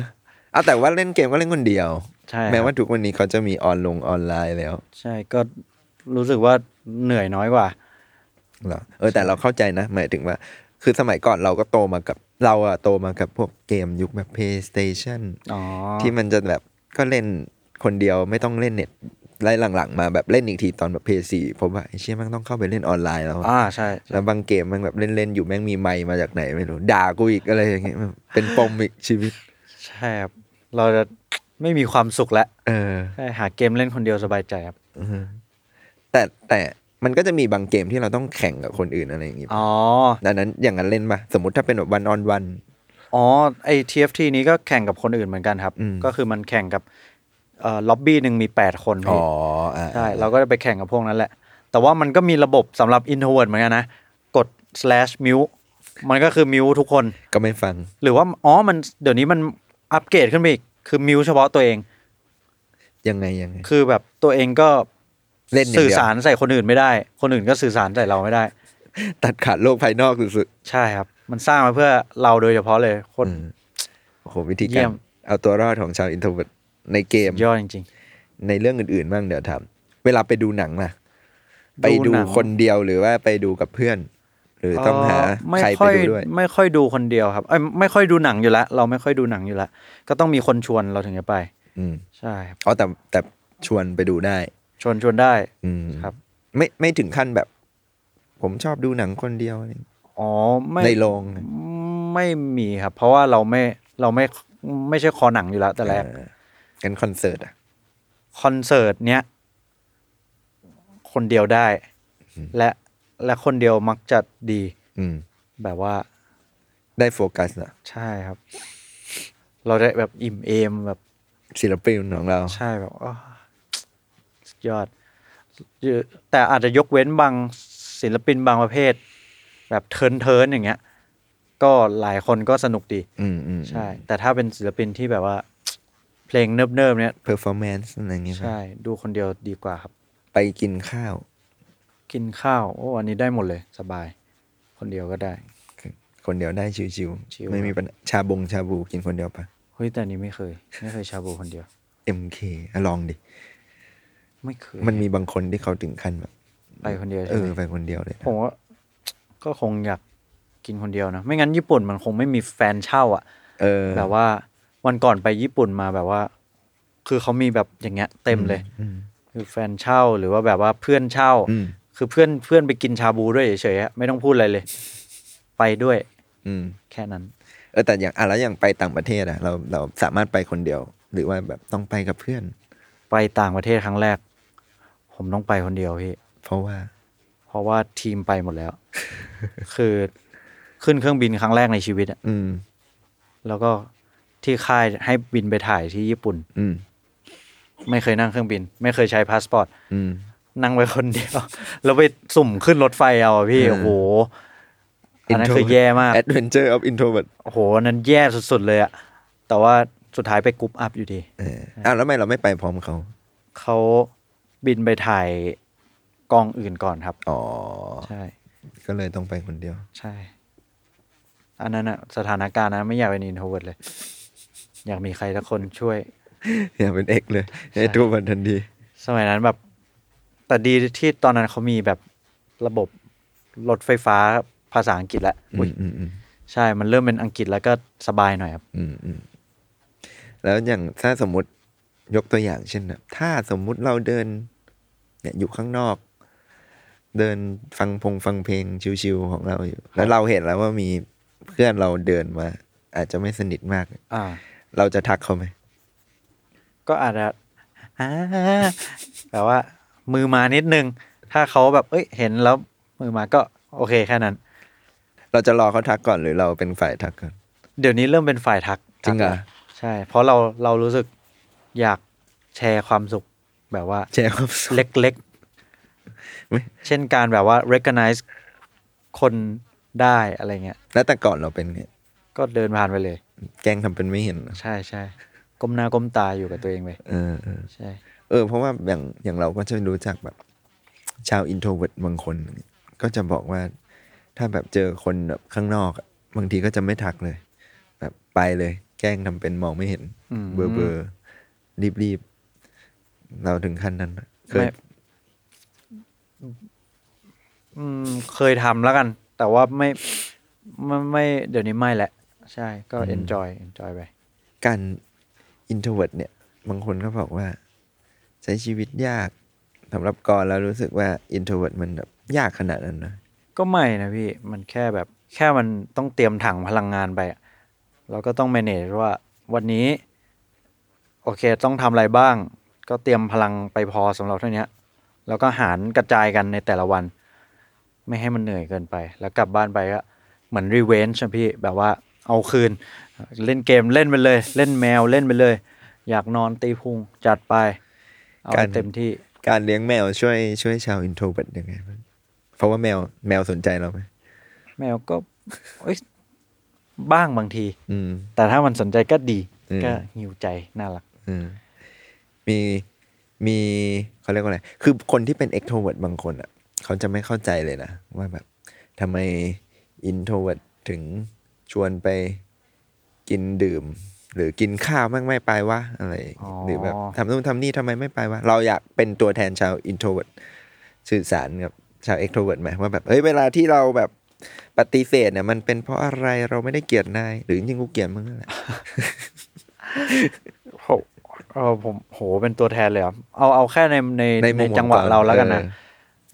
เอาแต่ว่าเล่นเกมก็เล่นคนเดียว ใช่ครับแม้ว่าทุกวันนี้เขาจะมีออนลงออนไลน์แล้ว ใช่ก็รู้สึกว่าเหนื่อยน้อยกว่าเหรอเออแต่เราเข้าใจนะ หมายถึงว่า คือสมัยก่อนเราก็โตมากับเราอะโตมากับพวกเกมยุคแบบ PlayStation อ๋อที่มันจะแบบก็เล่นคนเดียวไม่ต้องเล่นเน็ตไล่หลังๆ มาแบบเล่นอีกทีตอนแบบ PS4 เพราะว่าไอ้เชี่ยมันต้องเข้าไปเล่นออนไลน์แล้วอะอ่าใช่ แล้วบางเกมมันแบบเล่นๆอยู่แม่งมีไมค์มาจากไหนไม่รู้ ด่ากูอีกอะไรอย่างเงี้ยมันเป็นปมอีกชีวิต ใช่ครับ เราจะ ไม่มีความสุขแล้วเออใช่หาเกมเล่นคนเดียวสบายใจครับแต่แต่มันก็จะมีบางเกมที่เราต้องแข่งกับคนอื่นอะไรอย่างงี้อ๋อ ดังนั้นอย่างนั้นเล่นปะสมมติถ้าเป็นแบบวันออนวัน อ๋อไอ TFT นี้ก็แข่งกับคนอื่นเหมือนกันครับ อืม ก็คือมันแข่งกับเอ่อล็อบบี้หนึ่งมีแปดคนอ๋พี่ออ่าใช่เราก็จะไปแข่งกับพวกนั้นแหละ แต่ว่ามันก็มีระบบสำหรับ introvert เหมือนกันนะ กด slash mute มันก็คือ mute ทุกคน ก็ไม่ฟัง หรือว่า อ๋อ มันเดี๋ยวนี้มันอัปเกรดขึ้นไปอีก คือ mute เฉพาะตัวเอง ยังไงยังไง คือแบบตัวเองก็เล่นอย่างเดียวสื่อสารใส่คนอื่นไม่ได้ คนอื่นก็สื่อสารใส่เราไม่ได้ ตัดขาดโลกภายนอกสุดใช่ครับ มันสร้างมาเพื่อเราโดยเฉพาะเลยโคๆตรอืมโอ้โหวิธีเยี่การยม เอาตัวรอดของชาวอินโทรเวิร์ในเกม ยอดจริง ในเรื่องอื่นๆบ้างเดี๋ยวทำเวลาไปดูหนังล่ะ ไปดูดูหนัง คนเดียวหรือว่าไปดูกับเพื่อน หรือๆต้องหาเไม่ใครค่ไปอยดูด้วย ไม่ค่อยดูคนเดียวครับเอ้ยไม่ค่อยดูหนังอยู่แล้วเราไม่ค่อยดูหนังอยู่แล้วก็ต้องมีคนชวนเราถึงจะไป อืมใช่ครับอ๋อแต่แต่ชวนไปดูได้ ชวนชวนได้ อืมครับ ไม่ไม่ถึงขั้นแบบ ผมชอบดูหนังคนเดียวอะไรอย่างเงี้ยอ๋อไม่ในโรงไม่มีครับ เพราะว่าเราไม่เราไม่ไม่ใช่คอหนังอยู่แล้วแต่แรกเออกันคอนเสิร์ตอะ คอนเสิร์ตเนี้ยคนเดียวได้ และ และคนเดียวมักจะดี อืม แบบว่าได้โฟกัสนะใช่ครับ เราได้แบบอิ่มเอมแบบศิลปินของเราใช่แบบอ้อสุดยอดเยอะแต่อาจจะยกเว้นบางศิลปินบางประเภท แบบ turn turn อย่างเงี้ย ก็หลายคนก็สนุกดี อืมอืมใช่ แต่ถ้าเป็นศิลปินที่แบบว่า เพลงเนิบๆเนี้ย performance อะไรอย่างเงี้ยป่ะใช่ ดูคนเดียวดีกว่าครับ ไปกินข้าว กินข้าวโอ้อันนี้ได้หมดเลยสบาย คนเดียวก็ได้ คนเดียวได้ชิวชิว ๆ ไม่มีปัญหาชาบงชาบูกินคนเดียวปะ เฮ้ยแต่อันนี้ไม่เคย ไม่เคยชาบูคนเดียว MK อะลองดิ ไม่เคยมันมีบางคนที่เขาถึงขั้นแบบไปคนเดียวเอใช่อไหมไปคนเดียวเลยนะผมว่า ก็คงอยากกินคนเดียวนะ ไม่งั้นญี่ปุ่นมันคงไม่มีแฟนเช่าอะ เออ แบบว่าวันก่อนไปญี่ปุ่นมาแบบว่า คือเขามีแบบอย่างเงี้ย เต็มเลย อืมคือแฟนเช่าหรือว่าแบบว่าเพื่อนเช่า อืม คือเพื่อนเพื่อนไปกินชาบูด้วยเฉยๆอะไม่ต้องพูดอะไรเลย ไปด้วย อืม แค่นั้น เออแต่อย่างอะแล้วอย่างไปต่างประเทศอะเราเราสามารถไปคนเดียว หรือว่าแบบต้องไปกับเพื่อน ไปต่างประเทศครั้งแรก ผมต้องไปคนเดียวพี่ เพราะว่า เพราะว่าทีมไปหมดแล้ว คือขึ้นเครื่องบินครั้งแรกในชีวิตอะอืม แล้วก็ที่ค่ายให้บินไปถ่ายที่ญี่ปุ่น อืม ไม่เคยนั่งเครื่องบิน ไม่เคยใช้พาสปอร์ต อืม นั่งไปคนเดียว แล้วไปสุ่มขึ้นรถไฟเอาอะพี่เออโอ้โห อันนั้นคือแย่มาก Adventure of Introvert โอ้โหอันนั้นแย่สุดๆเลยอะแต่ว่าสุดท้ายไป group up อยู่ดี เอออ้าวแล้วทำไมเราไม่ไปพร้อมเขา เขาบินไปถ่ายกองอื่นก่อนครับ อ๋อ ใช่ ก็เลยต้องไปคนเดียว ใช่ อันนั้นอะสถานการณ์นั้นไม่อยากเป็น introvert เลย อยากมีใครสักคนช่วย อย่าเป็นเอกเลยไอ้ตัวมันทันที สมัยนั้นแบบ แต่ดีที่ตอนนั้นเขามีแบบระบบรถไฟฟ้าภาษาอังกฤษแล้วอือุ๊ยมอืมอืมใช่ มันเริ่มเป็นอังกฤษแล้วก็สบายหน่อยครับ อืมอืมแล้วอย่างถ้าสมมุติยกตัวอย่างเช่นแบบถ้าสมมุติเราเดิน เนี่ยอยู่ข้างนอก เดินฟังพงฟังเพลงชิวๆของเราอยู่ แล้วเราเห็นแล้วว่ามีเพื่อนเราเดินมา อาจจะไม่สนิทมาก อ่า เราจะทักเขาไหม ก็อาจจะอ่าแบบว่า มือมานิดนึง ถ้าเขาแบบเอ้ยเห็นแล้ว มือมาก็โอเคแค่นั้น เราจะรอเขาทักก่อนหรือเราเป็นฝ่ายทักก่อนเดี๋ยวนี้เริ่มเป็นฝ่ายทักจริงเหรอทักแล้วใช่ เพราะเราเรารู้สึกอยากแชร์ความสุขแบบว่าแชร์ความสุขเล็กไม่ๆเช่นการแบบว่า recognize คนได้อะไรเงี้ย แล้วแต่ก่อนเราเป็นไงก็เดินผ่านไปเลย แกล้งทำเป็นไม่เห็นเหรอใช่ใช่ก้มหน้าก้มตาอยู่กับตัวเองไปเออเออใช่ เออเพราะว่าอย่างอย่างเราก็จะรู้จักแบบชาว introvert บางคน ก็จะบอกว่าถ้าแบบเจอคนแบบข้างนอกอะบางทีก็จะไม่ทักเลย แบบไปเลย แกล้งทำเป็นมองไม่เห็นอืมเบอร์เบอร์รีบรีบๆเราถึงขั้นนั้นอะเคยไม่อืมเคยทำแล้วกัน แต่ว่าไม่ไม่ไม่ เดี๋ยวนี้ไม่แหละ ใช่ก็ enjoy enjoy ไปการ introvert เนี่ย บางคนก็บอกว่าใช้ชีวิตยากสำหรับกรแล้วรู้สึกว่า introvert มันแบบยากขนาดนั้นนะก็ไม่นะพี่มันแค่แบบแค่มันต้องเตรียมถังพลังงานไปอะเราก็ต้อง manage ว่าวันนี้ โอเคต้องทำอะไรบ้าง ก็เตรียมพลังไปพอสำหรับเท่านี้แล้วก็หารกระจายกันในแต่ละวัน ไม่ให้มันเหนื่อยเกินไป แล้วกลับบ้านไปก็เหมือน revenge พี่แบบว่าเอาคืน เล่นเกมเล่นไปเลย เล่นแมวเล่นไปเลย อยากนอนตีพุงจัดไป เอาให้เต็มที่ การเลี้ยงแมวช่วยช่วยชาว introvert ยังไงบ้างเพราะว่าแมวแมวสนใจเราไหมแมวก็เอ้ยบ้างบางที อืม แต่ถ้ามันสนใจก็ดี อืม ก็หิวใจน่ารัก อืมมีมีเขาเรียกว่าอะไร คือคนที่เป็น extrovert บางคนอะ เขาจะไม่เข้าใจเลยนะ ว่าแบบทำไม introvert ถึงชวนไปกินดื่ม หรือกินข้าวมั่งไม่ไปวะอะไรอ๋อหรือแบบทำนู่นทำนี่ทำไมไม่ไปวะเราอยากเป็นตัวแทนชาว introvert สื่อสารกับชาว extrovert ไหมว่าแบบเฮ้ยเวลาที่เราแบบปฏิเสธเนี่ยมันเป็นเพราะอะไรเราไม่ได้เกลียดนายหรือจริงๆกูเกลียดมึงนั่นแหละโหเออผมโหเป็นตัวแทนเลยเหรอเอาเอาแค่ในในในมุในมจังหวะของเราแล้วกันนะเออ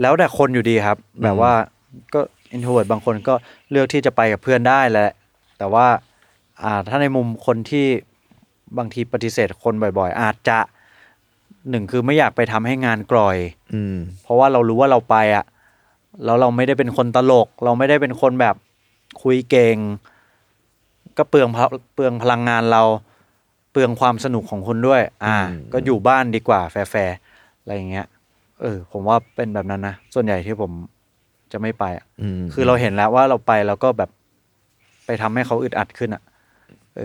แล้วแต่คนอยู่ดีครับ แบบว่าก็ introvert บางคนก็เลือกที่จะไปกับเพื่อนได้แหละแต่ว่า อ่าถ้าในมุมคนที่บางทีปฏิเสธคนบ่อย ๆ อาจจะหนึ่งคือไม่อยากไปทำให้งานกร่อย อืม เพราะว่าเรารู้ว่าเราไปอะแล้วเราไม่ได้เป็นคนตลก เราไม่ได้เป็นคนแบบคุยเก่ง ก็เปลืองพลเปลืองพลังงานเรา เปลืองความสนุกของคุณด้วย อ่า อืม ก็อยู่บ้านดีกว่า แฟร์ๆอะไรอย่างเงี้ย เออ ผมว่าเป็นแบบนั้นนะส่วนใหญ่ที่ผมจะไม่ไปอะอืมคือเราเห็นแล้วว่าเราไปแล้วก็แบบไปทำให้เขาอึดอัดขึ้นอะเออ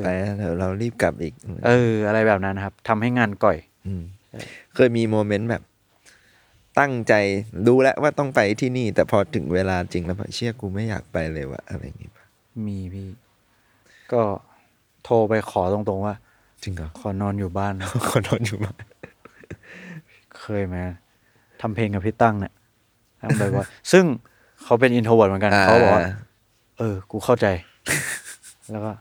ไปแล้วเดี๋ยวเรารีบกลับอีก เออ อะไรแบบนั้นนะครับทำให้งานก่อยมเคยมี moment แบบ ตั้งใจรู้แล้วว่าต้องไปที่นี่ แต่พอถึงเวลาจริงแล้วแบบเชี่ยกูไม่อยากไปเลยวะอะไรอย่างงี้ปะมีพี่ ก็โทรไปขอตรงๆว่า จริงเหรอขอนอนอยู่บ้านนะขอนอนอยู่บ้าน เคยไหมทำเพลงกับพี่ตั้งเนี่ยทำแบบว่าซึ่งเขาเป็น introvert เหมือนกันเขาบอกว่าเออ กูเข้าใจ แล้วก็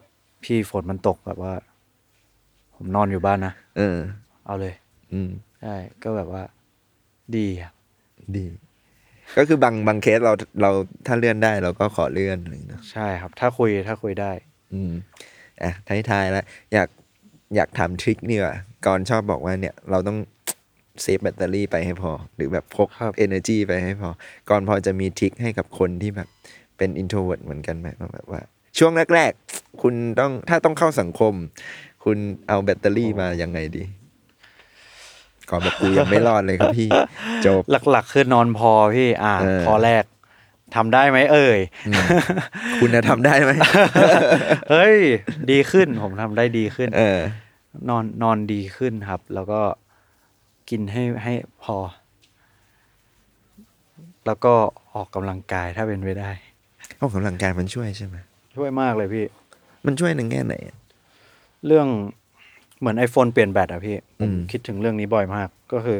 พี่ฝนมันตกแบบว่า ผมนอนอยู่บ้านนะ เออ เอาเลย อืม ใช่ก็แบบว่า ดีครับดี ก็คือบางบางเคสเราเราถ้าเลื่อนได้เราก็ขอเลื่อนอะไรอย่างเงี้ยใช่ครับ ถ้าคุยถ้าคุยได้ อืมอะท้ายๆแล้วอยากอยากถามทริคนี่ว่าก่อนชอบบอกว่าเนี่ย เราต้อง เซฟแบตเตอรี่ไปให้พอ หรือแบบพก ครับ energy ไปให้พอ ก่อนพอจะมีทริคให้กับคนที่แบบ เป็น introvert เหมือนกันไหมว่าแบบว่า ช่วงแรก ๆ คุณต้องถ้าต้องเข้าสังคม คุณเอาแบตเตอรี่มายังไงดีก่อนบอกกูยังไม่รอดเลยครับพี่จบหลัก ๆ คือนอนพอพี่อ่าเออพอแรกทำได้ไหมเอ่ย คุณจะทำได้ไหมเฮ้ย ดีขึ้นผมทำได้ดีขึ้น เออนอนนอนดีขึ้นครับ แล้วก็กินให้ให้พอ แล้วก็ออกกำลังกายถ้าเป็นไปได้ ออกกำลังกายมันช่วยใช่ไหม ช่วยมากเลยพี่ มันช่วยในแง่ไหนอะเรื่องเหมือน iPhone เปลี่ยนแบตอะพี่ผอืมมคิดถึงเรื่องนี้บ่อยมาก ก็คือ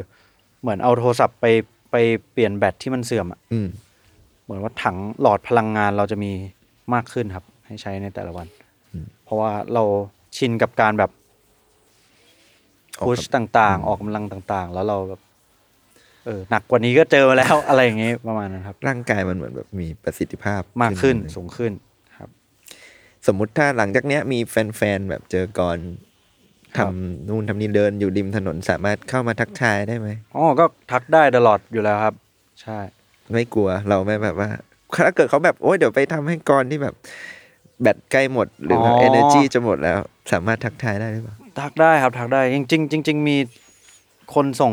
เหมือนเอาโทรศัพท์ไปไปเปลี่ยนแบตที่มันเสื่อมอะอืม เหมือนว่าถังหลอดพลังงานเราจะมีมากขึ้นครับ ให้ใช้ในแต่ละวันเพราะว่าเราชินกับการแบบออกพุชกำต่าง ๆ ออกกำลังต่าง ๆ แล้วเราแบบเออหนักกว่านี้ก็เจอมาแล้ว อะไรอย่างงี้ประมาณนั้นครับ ร่างกายมันเหมือนแบบมีประสิทธิภาพมากขึ้นเลยสูงขึ้นครับ สมมุติถ้าหลังจากเนี้ยมีแฟนๆแบบเจอก่อนครัทำบนู่นทำนี่เดินอยู่ริมถนนสามารถเข้ามาทักทายได้ไหมอ๋อก็ทักได้ตลอดอยู่แล้วครับ ใช่ ไม่กลัวเราไม่แบบว่าถ้าเกิดเขาแบบโอ้ยเดี๋ยวไปทำให้ก่อนที่แบบ แบตใกล้หมดหรือว่าอ๋อ energy จะหมดแล้ว สามารถทักทายได้หรือเปล่าทักได้ครับทักได้จริงๆจริงๆมีคนส่ง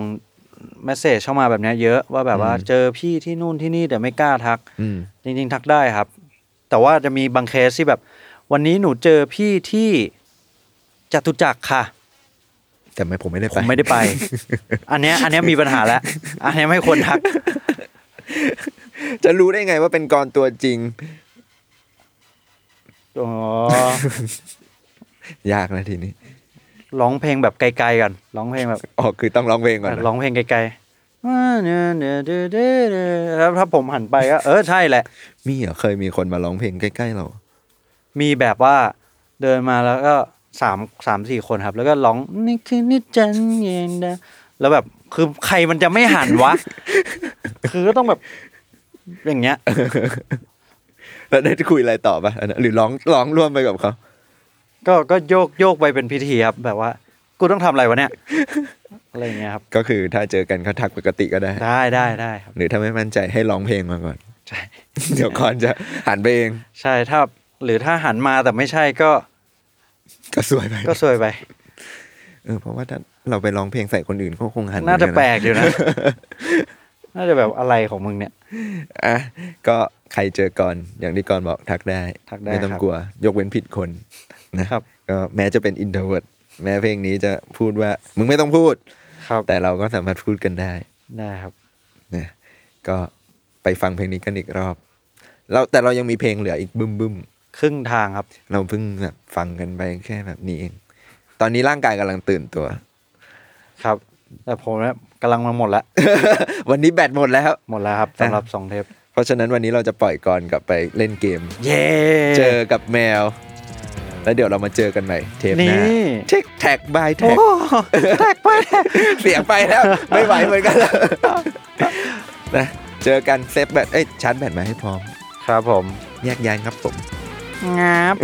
เมสเซจเข้ามาแบบเนี้ยเยอะว่าแบบว่าอืมเจอพี่ที่นู่นที่นี่แต่ไม่กล้าทักอืมจริง ๆ ทักได้ครับ แต่ว่าจะมีบางเคสที่แบบ วันนี้หนูเจอพี่ที่จตุจักรค่ะ แต่ไม่ผมไม่ได้ผไปมไม่ได้ไป อันเนี้ยอันเนี้ยมีปัญหาแล้ว อันเนี้ยไม่ควรทัก จะรู้ได้ไงว่าเป็นกรตัวจริง อ๋อ ยากนะทีนี้ร้องเพลงแบบไกลๆกันร้องเพลงแบบ อ๋อคือต้องร้องเพลงก่อนนะร้องเพลงไกลๆแล้วถ้าผมหันไปก็เออใช่แหละ มีเหรอเคยมีคนมาร้องเพลงใกล้ๆเรา มีแบบว่าเดินมาแล้วก็สามสามสี่คนครับ แล้วก็ร้องนี่คือนิจันเย็นนะแล้วแบบคือใครมันจะไม่หันวะ คือก็ต้องแบบ อย่างเงี้ยแล้วได้คุยอะไรต่อปะอันนั้นหรือร้องร้องร่วมไปกับเขาก็ก็โยกโยกไปเป็นพิธีครับ แบบว่า กูต้องทำอะไรวะเนี่ยอะไรอย่างเงี้ยครับ ก็คือถ้าเจอกันเขาทักปกติก็ได้ ได้ได้ได้ครับ หรือถ้าไม่มั่นใจให้ร้องเพลงมาก่อนใช่เดี๋ยวก่อนจะหันไปเอง ใช่ถ้า หรือถ้าหันมาแต่ไม่ใช่ก็ ก็สวยไปก็ซวยไปเออเพราะว่าถ้าเราไปร้องเพลงใส่คนอื่นเขาคงหันน่าจะเหมือแปลนกอยู่นะ น่าจะแบบอะไรของมึงเนี่ยอะก็ใครเจอก่อนอย่างที่ก่อนบอกทักได้ทักได้ไม่ต้องครับกลัว ยกเว้นผิดคนนะครับ ก็แม้จะเป็น introvert แม้เพลงนี้จะพูดว่า มึงไม่ต้องพูดครับ แต่เราก็สามารถพูดกันได้ได้ครับนะก็ไปฟังเพลงนี้กันอีกรอบเราแต่เรายังมีเพลงเหลืออีกบึ้มบึ้ม ครึ่งทางครับๆเราเพิ่งแบบฟังกันไปแค่แบบนี้เอง ตอนนี้ร่างกายกำลังตื่นตัว ครับ แต่ผมเนี่ยกำลังมาหมดแล้ว วันนี้แบตหมดแล้ว หมดแล้วครับสำหรับสองเทปเพราะฉะนั้นวันนี้เราจะปล่อยก่อนกลับไปเล่นเกม เย้เจอกับแมว แล้วเดี๋ยวเรามาเจอกันใหม่เทปหนี่น้าเทคแท็กบายโอ้แท็กแท็กไปแท็กเสียงไปแล้ว ไม่ไหวเหมือนกันแล้วนะเจอกันเซฟแบตเอ้ยชาร์จแบตมาให้พร้อม ครับผม แยกย้ายครับผม งับ